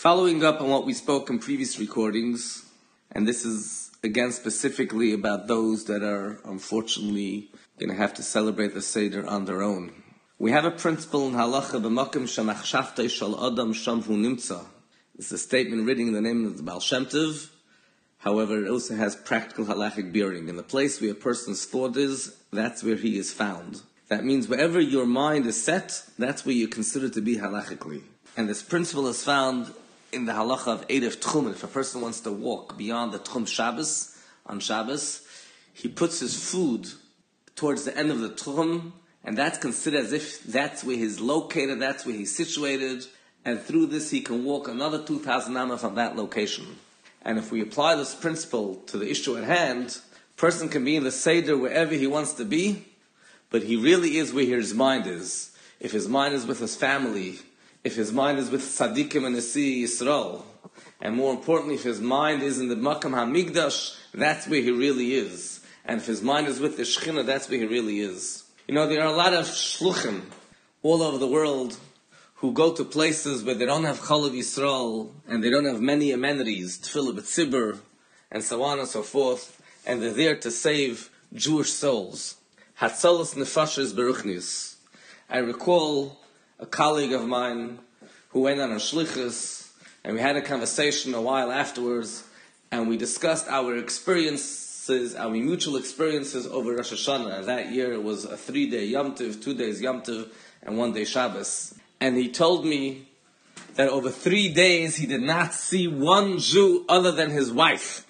Following up on what we spoke in previous recordings, and this is again specifically about those that are unfortunately going to have to celebrate the Seder on their own. We have a principle in halacha b'makim shamachshavtei shal adam sham hu nimtza. It's a statement written in the name of the Baal Shem Tov. However, it also has practical halachic bearing. In the place where a person's thought is, that's where he is found. That means wherever your mind is set, that's where you consider to be halachically. And this principle is found in the halacha of Erev Tchum. If a person wants to walk beyond the Tchum Shabbos, on Shabbos, he puts his food towards the end of the Tchum, and that's considered as if that's where he's located, that's where he's situated, and through this he can walk another 2,000 amma from that location. And if we apply this principle to the issue at hand, person can be in the Seder wherever he wants to be, but he really is where his mind is. If his mind is with his family, if his mind is with Tzaddikim and Nasi Yisrael, and more importantly, if his mind is in the Makam HaMikdash, that's where he really is. And if his mind is with the Shekhinah, that's where he really is. You know, there are a lot of shluchim all over the world who go to places where they don't have Chalav Yisrael and they don't have many amenities, Tefillah B'tzibur, and so on and so forth, and they're there to save Jewish souls. Hatzalas Nefashis Beruchnis. I recall a colleague of mine who went on a shlichus, and we had a conversation a while afterwards, and we discussed our experiences, our mutual experiences over Rosh Hashanah. That year it was a three-day Yom Tov, two days Yom Tov, and one day Shabbos and he told me that over three days he did not see one Jew other than his wife.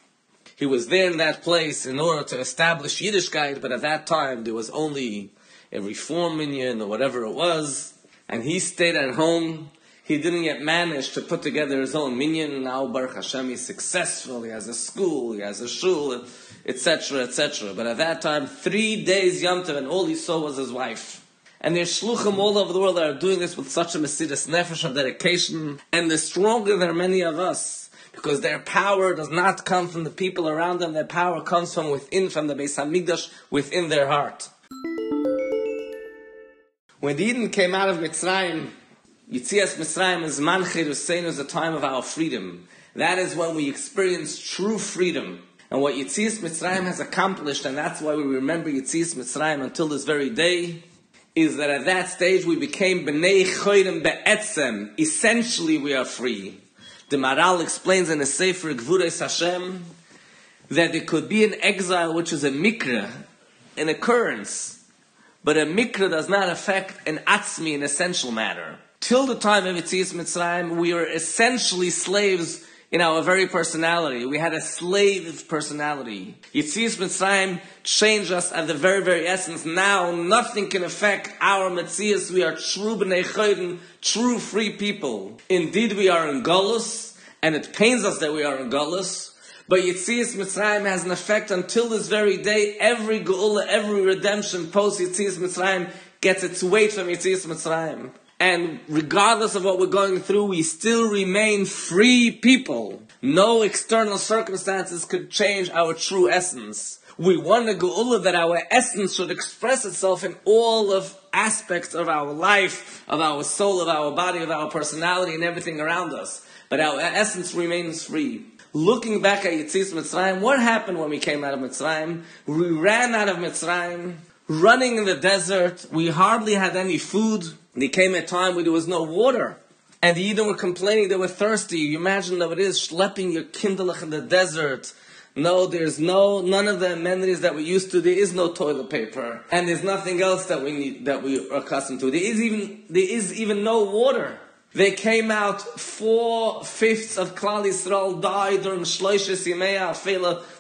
He was there in that place in order to establish Yiddishkeit, but at that time there was only a reform minyan or whatever it was, and he stayed at home. He didn't yet manage to put together his own minyan. Now Baruch Hashem he's successful. He has a school, he has a shul, etc., etc. But at that time, three days Yom Tov, and all he saw was his wife. And there's shluchim all over the world that are doing this with such a mesidas nefesh of dedication. And they're stronger than many of us. Because their power does not come from the people around them. Their power comes from within, from the Beis HaMikdash, within their heart. When the Yidden came out of Mitzrayim, Yitzias Mitzrayim is Manchir Hussein is the time of our freedom. That is when we experience true freedom. And what Yitzias Mitzrayim has accomplished, and that's why we remember Yitzias Mitzrayim until this very day, is that at that stage we became b'nei choyrim be'etzem. Essentially, we are free. The Maharal explains in a Sefer Gvurais Hashem that it could be an exile which is a mikra, an occurrence, but a mikra does not affect an atzmi, an essential matter. Till the time of Yitzias Mitzrayim, we were essentially slaves in our very personality. We had a slave personality. Yitzis Mitzrayim changed us at the very, very essence. Now nothing can affect our Metzias. We are true b'nei chodim, true free people. Indeed, we are in Golos, and it pains us that we are in Golos. But Yitzias Mitzrayim has an effect until this very day. Every Geula, every redemption post Yitzias Mitzrayim gets its weight from Yitzias Mitzrayim. And regardless of what we're going through, we still remain free people. No external circumstances could change our true essence. We want a geula that our essence should express itself in all of aspects of our life, of our soul, of our body, of our personality, and everything around us. But our essence remains free. Looking back at Yitzis Mitzrayim, what happened when we came out of Mitzrayim? We ran out of Mitzrayim, running in the desert. We hardly had any food. There came a time where there was no water. And the Yidden were complaining they were thirsty. You imagine how it is schlepping your kindlech in the desert. No, there's no none of the amenities that we used to. There is no toilet paper, and there's nothing else that we need that we are accustomed to. There is even there is even no water. They came out four fifths of Klal Yisrael died during Shloishes Yimei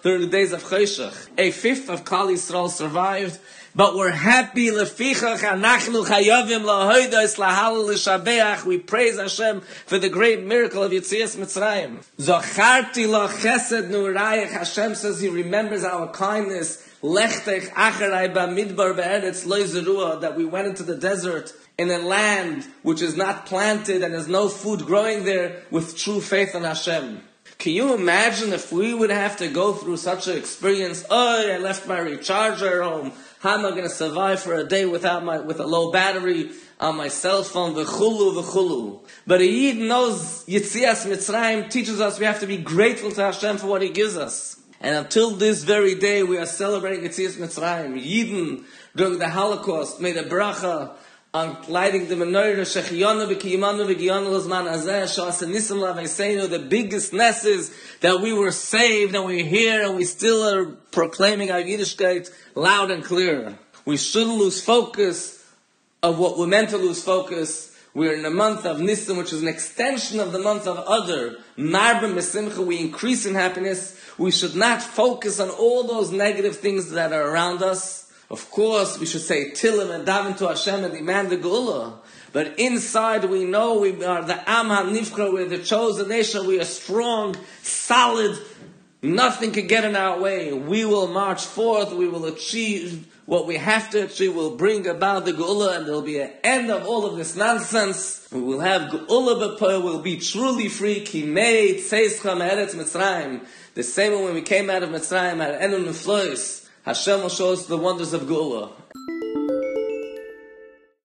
during the days of Cheshach. A fifth of Klal Yisrael survived, but we're happy lefichach anachnu chayavim lahoidos lahal. We praise Hashem for the great miracle of Yitzias Mitzrayim. Zocharti lo chesed nurayach. Hashem says He remembers our kindness. Lechtech acharai b'midbar be'eretz loy that we went into the desert in a land which is not planted and there's no food growing there with true faith in Hashem. Can you imagine if we would have to go through such an experience? Oh, I left my recharger at home. How am I going to survive for a day without my, with a low battery on my cell phone? V'chulu, v'chulu. But a knows Yitzias Mitzrayim teaches us we have to be grateful to Hashem for what He gives us. And until this very day, we are celebrating Yitzias Mitzrayim. Yidden, during the Holocaust, made a bracha on lighting the menorah the biggest ness is that we were saved and we're here and we still are proclaiming our Yiddishkeit loud and clear. We shouldn't lose focus of what we're meant to lose focus. We're in the month of Nisim, which is an extension of the month of Adar. Marba Mesimcha, we increase in happiness. We should not focus on all those negative things that are around us. Of course, we should say Tilim and daven to Hashem and demand the Gula. But inside we know we are the Am HaNivkra, we're the chosen nation, we are strong, solid, nothing can get in our way. We will march forth, we will achieve what we have to achieve, we'll bring about the Geula and there'll be an end of all of this nonsense. We will have Geula B'Poy, we'll be truly free, Ki Mei Tzeischa Me'eretz Mitzrayim. The same way when we came out of Mitzrayim, at Enun Neflois, Hashem will show us the wonders of Geula.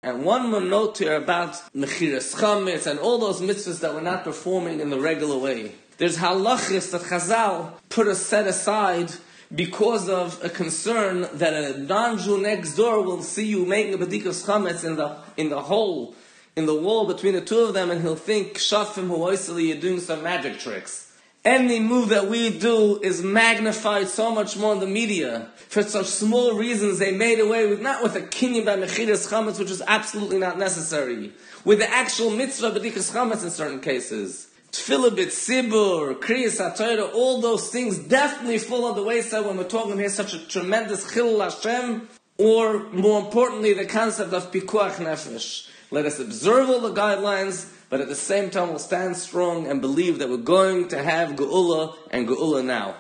And one more note here about Mechiras Chametz and all those mitzvahs that we're not performing in the regular way. There's halachis that Chazal put a set aside because of a concern that a non-Jew next door will see you making a bedikas chametz in the in the hole in the wall between the two of them, and he'll think shafim huoiseli you're doing some magic tricks any move that we do is magnified so much more in the media. For such small reasons, they made away with, not with a kinyan by mechiras chametz, which is absolutely not necessary. With the actual mitzvah b'dikas chametz in certain cases. Tefillah b'tzibur, kriyas HaTorah, all those things definitely fall on the wayside when we're talking here such a tremendous chilul Hashem, or more importantly, the concept of pikuach nefesh. Let us observe all the guidelines, but at the same time we'll stand strong and believe that we're going to have Geula and Geula now.